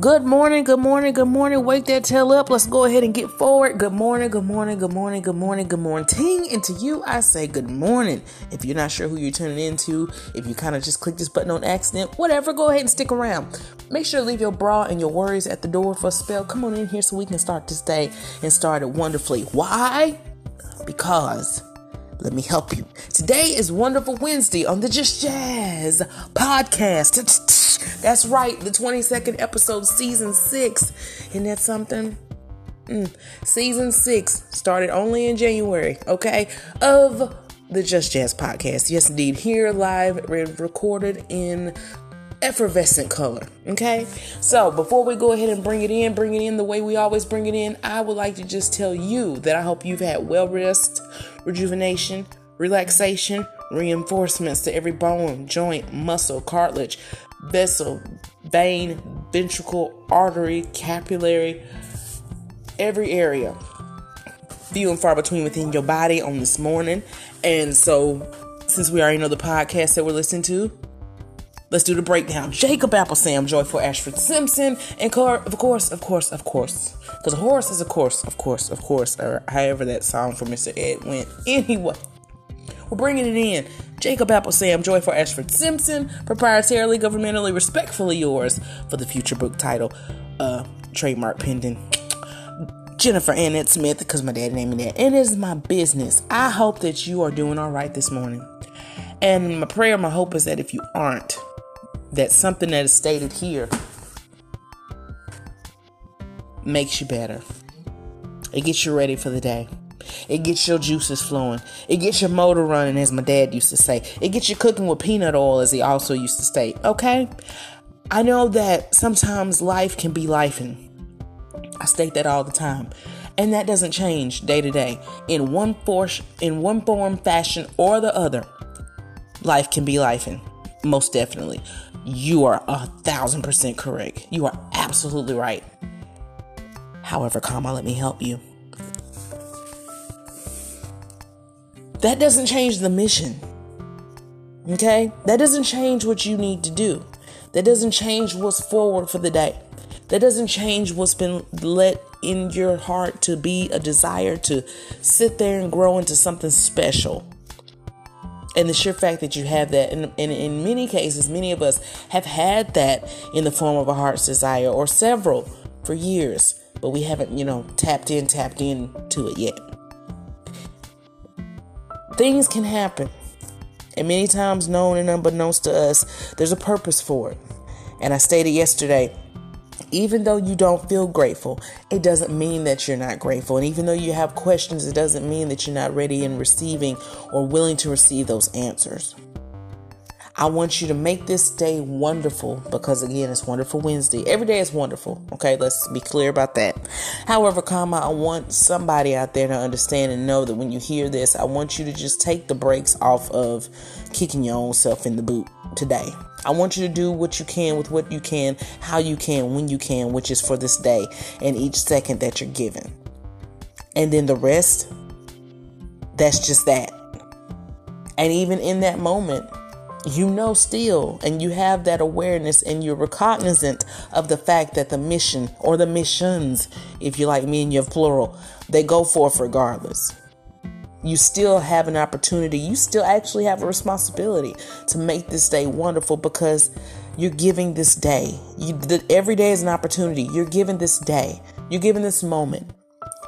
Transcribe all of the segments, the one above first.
Good morning, good morning, good morning. Wake that tail up. Let's go ahead and get forward. Good morning, good morning, good morning, good morning, good morning. Ting, and to you, I say good morning. If you're not sure who you're tuning into, if you kind of just click this button on accident, whatever, go ahead and stick around. Make sure to leave your bra and your worries at the door for a spell. Come on in here so we can start this day and start it wonderfully. Why? Because let me help you. Today is Wonderful Wednesday on the Just Jazz podcast. That's right, the 22nd episode, season six. Isn't that something? Mm. Season six started only in January, okay, of the Just Jazz podcast. Yes, indeed, here live, recorded in effervescent color. Okay, so before we go ahead and bring it in, bring it in the way we always bring it in, I would like to just tell you that I hope you've had well rest, rejuvenation, relaxation, reinforcements to every bone, joint, muscle, cartilage, vessel, vein, ventricle, artery, capillary, every area. Few and far between within your body on this morning. And so, since we already know the podcast that we're listening to, Let's do the breakdown. Jacob Applesam, Joyful Ashford Simpson, and car- of course, of course, of course. Because a horse is a course, of course, of course, or however that song for Mr. Ed went. Anyway, we're bringing it in. Jacob Applesam, Joyful Ashford Simpson, proprietarily, governmentally, respectfully yours for the future book title, uh, trademark pending. Jenniffer Annette Smith, because my dad named me that. And it is my business. I hope that you are doing all right this morning. And my prayer, my hope is that if you aren't, that something that is stated here makes you better. It gets you ready for the day. It gets your juices flowing. It gets your motor running, as my dad used to say. It gets you cooking with peanut oil, as he also used to state. Okay? I know that sometimes life can be lifing. I state that all the time. And that doesn't change day to day. In one form, in one form, fashion, or the other, life can be lifing. Most definitely you are a thousand percent correct. You are absolutely right. However, comma, let me help you. That doesn't change the mission. Okay? That doesn't change what you need to do. That doesn't change what's forward for the day. That doesn't change what's been let in your heart to be a desire to sit there and grow into something special and the sheer fact that you have that and, and, in many cases many of us have had that in the form of a heart's desire or several for years but we haven't you know tapped in tapped into it yet. Things can happen. And many times known and unbeknownst to us there's a purpose for it. And i stated yesterday even though you don't feel grateful, it doesn't mean that you're not grateful. And even though you have questions, it doesn't mean that you're not ready and receiving or willing to receive those answers. I want you to make this day wonderful because again, it's wonderful Wednesday. Every day is wonderful. Okay, let's be clear about that. However, comma, I want somebody out there to understand and know that when you hear this, I want you to just take the brakes off of kicking your own self in the boot today. I want you to do what you can with what you can, how you can, when you can, which is for this day and each second that you're given. And then the rest, that's just that. And even in that moment, you know still, and you have that awareness, and you're recognizant of the fact that the mission or the missions, if you like me and you're plural, they go forth regardless you still have an opportunity. You still actually have a responsibility to make this day wonderful because you're giving this day. You, the, every day is an opportunity. You're giving this day. You're giving this moment.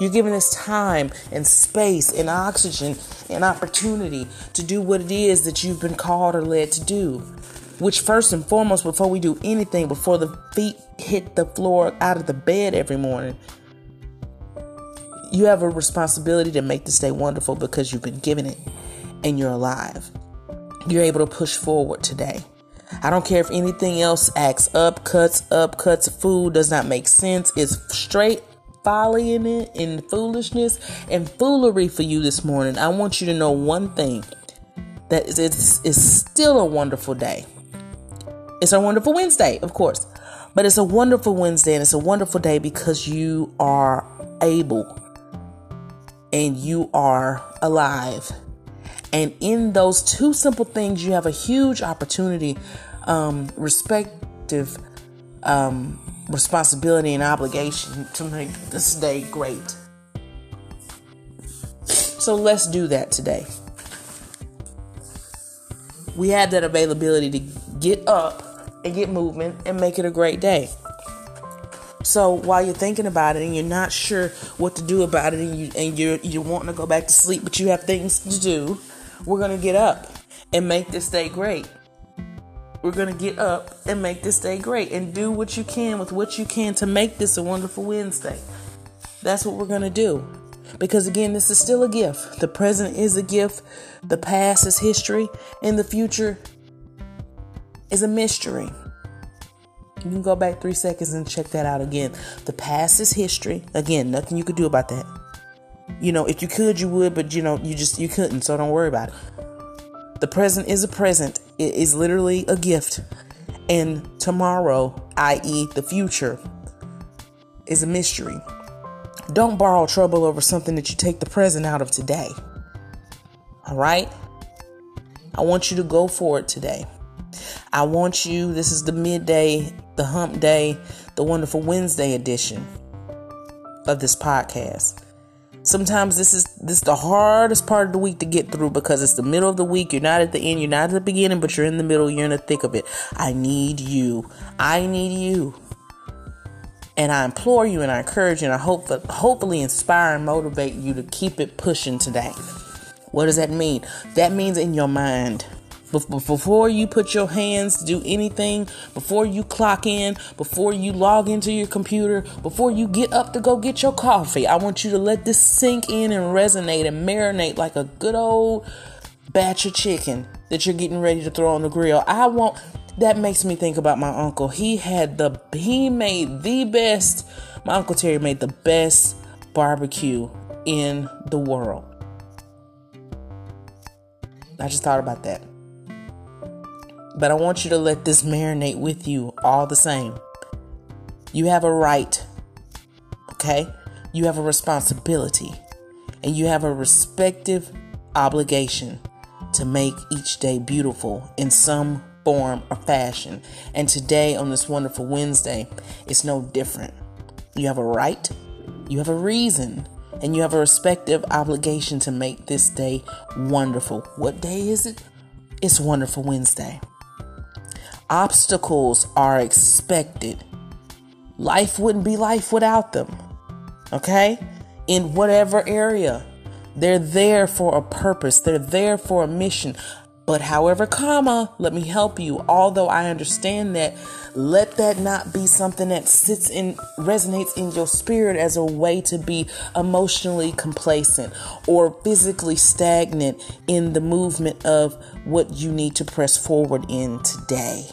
You're giving this time and space and oxygen and opportunity to do what it is that you've been called or led to do. Which, first and foremost, before we do anything, before the feet hit the floor out of the bed every morning, you have a responsibility to make this day wonderful because you've been given it and you're alive. You're able to push forward today. I don't care if anything else acts up, cuts up, cuts food, does not make sense. It's straight folly in it, and foolishness and foolery for you this morning. I want you to know one thing that it's, it's, it's still a wonderful day. It's a wonderful Wednesday, of course, but it's a wonderful Wednesday and it's a wonderful day because you are able and you are alive. And in those two simple things, you have a huge opportunity, um, respective, um, responsibility and obligation to make this day great. So let's do that today. We have that availability to get up and get movement and make it a great day. So while you're thinking about it and you're not sure what to do about it and you and you're you're wanting to go back to sleep but you have things to do, we're gonna get up and make this day great. We're gonna get up and make this day great and do what you can with what you can to make this a wonderful Wednesday. That's what we're gonna do. Because again, this is still a gift. The present is a gift, the past is history, and the future is a mystery. You can go back three seconds and check that out again. The past is history. Again, nothing you could do about that. You know, if you could, you would, but you know, you just you couldn't, so don't worry about it. The present is a present. It is literally a gift. And tomorrow, i.e., the future, is a mystery. Don't borrow trouble over something that you take the present out of today. All right? I want you to go for it today. I want you, this is the midday, the hump day, the wonderful Wednesday edition of this podcast. Sometimes this is this is the hardest part of the week to get through because it's the middle of the week. You're not at the end, you're not at the beginning, but you're in the middle, you're in the thick of it. I need you. I need you. And I implore you and I encourage you and I hope hopefully inspire and motivate you to keep it pushing today. What does that mean? That means in your mind before you put your hands to do anything, before you clock in, before you log into your computer, before you get up to go get your coffee, I want you to let this sink in and resonate and marinate like a good old batch of chicken that you're getting ready to throw on the grill. I want that makes me think about my uncle. He had the he made the best my uncle Terry made the best barbecue in the world. I just thought about that. But I want you to let this marinate with you all the same. You have a right, okay? You have a responsibility, and you have a respective obligation to make each day beautiful in some form or fashion. And today, on this wonderful Wednesday, it's no different. You have a right, you have a reason, and you have a respective obligation to make this day wonderful. What day is it? It's Wonderful Wednesday. Obstacles are expected. Life wouldn't be life without them. Okay? In whatever area. They're there for a purpose. They're there for a mission. But however, comma, let me help you. Although I understand that, let that not be something that sits in resonates in your spirit as a way to be emotionally complacent or physically stagnant in the movement of what you need to press forward in today.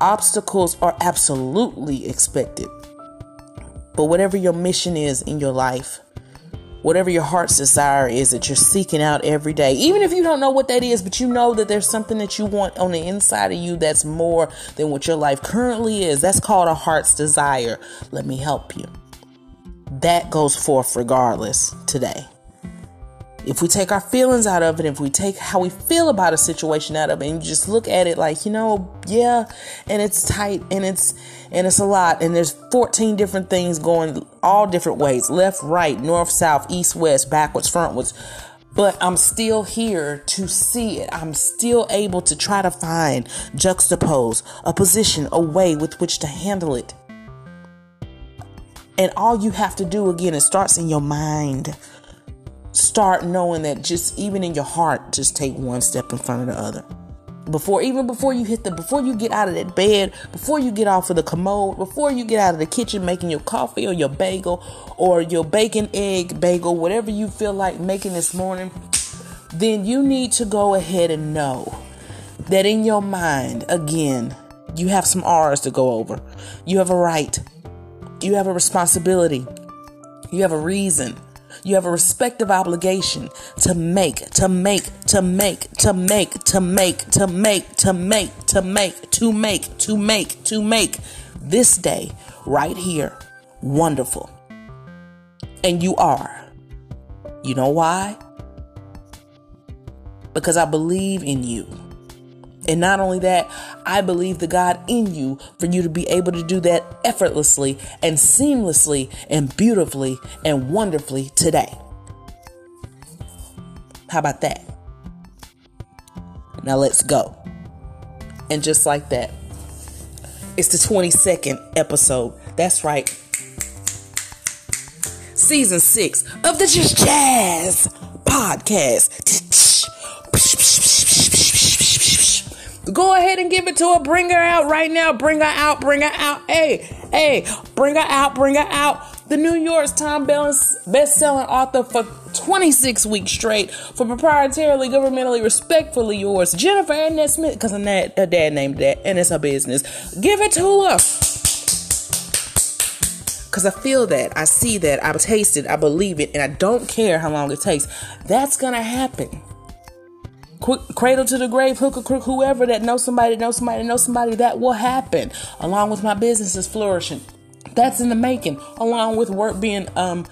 Obstacles are absolutely expected. But whatever your mission is in your life, whatever your heart's desire is that you're seeking out every day, even if you don't know what that is, but you know that there's something that you want on the inside of you that's more than what your life currently is. That's called a heart's desire. Let me help you. That goes forth regardless today if we take our feelings out of it, if we take how we feel about a situation out of it, and you just look at it like, you know, yeah, and it's tight and it's and it's a lot, and there's 14 different things going all different ways, left, right, north, south, east, west, backwards, frontwards. But I'm still here to see it. I'm still able to try to find, juxtapose a position, a way with which to handle it. And all you have to do again, it starts in your mind start knowing that just even in your heart, just take one step in front of the other. Before even before you hit the before you get out of that bed, before you get off of the commode, before you get out of the kitchen making your coffee or your bagel or your bacon egg bagel, whatever you feel like making this morning, then you need to go ahead and know that in your mind, again, you have some R's to go over. You have a right. You have a responsibility. You have a reason. You have a respective obligation to make, to make, to make, to make, to make, to make, to make, to make, to make, to make, to make this day right here wonderful. And you are. You know why? Because I believe in you. And not only that, I believe the God in you for you to be able to do that effortlessly and seamlessly and beautifully and wonderfully today. How about that? Now let's go. And just like that, it's the 22nd episode. That's right. Season six of the Just Jazz podcast. Go ahead and give it to her. Bring her out right now. Bring her out. Bring her out. Hey, hey, bring her out. Bring her out. The New York's York Times best-selling author for 26 weeks straight for proprietarily, governmentally, respectfully yours, Jenniffer Annette Smith, because her dad named that, and it's her business. Give it to her. Because I feel that, I see that, I taste it, I believe it, and I don't care how long it takes. That's going to happen cradle to the grave, hook crook, whoever that knows somebody, knows somebody, knows somebody, that will happen. Along with my businesses flourishing. That's in the making. Along with work being um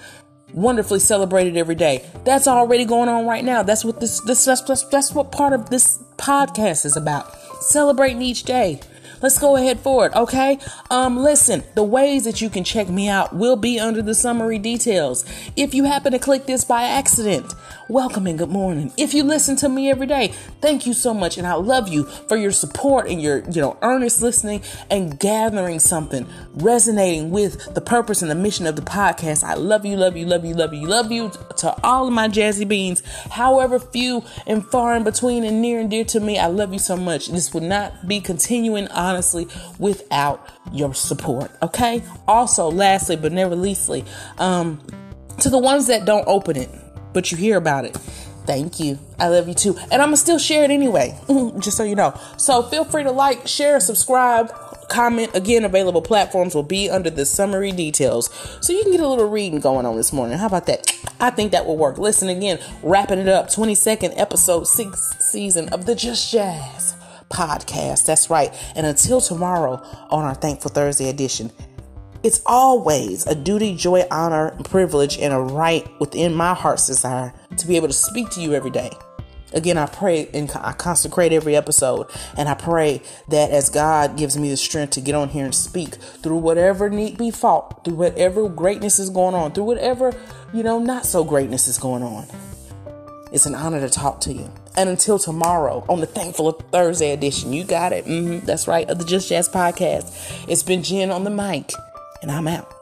wonderfully celebrated every day. That's already going on right now. That's what this this that's, that's, that's what part of this podcast is about. Celebrating each day. Let's go ahead forward, okay? Um, listen, the ways that you can check me out will be under the summary details. If you happen to click this by accident, welcome and good morning. If you listen to me every day, thank you so much, and I love you for your support and your, you know, earnest listening and gathering something, resonating with the purpose and the mission of the podcast. I love you, love you, love you, love you, love you to all of my jazzy beans, however few and far in between and near and dear to me. I love you so much. This would not be continuing honestly without your support. Okay. Also, lastly but never leastly, um, to the ones that don't open it, but you hear about it. Thank you. I love you too. And I'm gonna still share it anyway, just so you know. So feel free to like, share, subscribe, comment. Again, available platforms will be under the summary details. So you can get a little reading going on this morning. How about that? I think that will work. Listen again, wrapping it up, 22nd episode, sixth season of the Just Jazz podcast. That's right. And until tomorrow on our Thankful Thursday edition, it's always a duty, joy, honor, privilege, and a right within my heart's desire to be able to speak to you every day. Again, I pray and I consecrate every episode, and I pray that as God gives me the strength to get on here and speak through whatever need be fought, through whatever greatness is going on, through whatever, you know, not so greatness is going on. It's an honor to talk to you. And until tomorrow on the Thankful Thursday edition, you got it. Mm-hmm, that's right, of the Just Jazz podcast. It's been Jenn on the mic, and I'm out.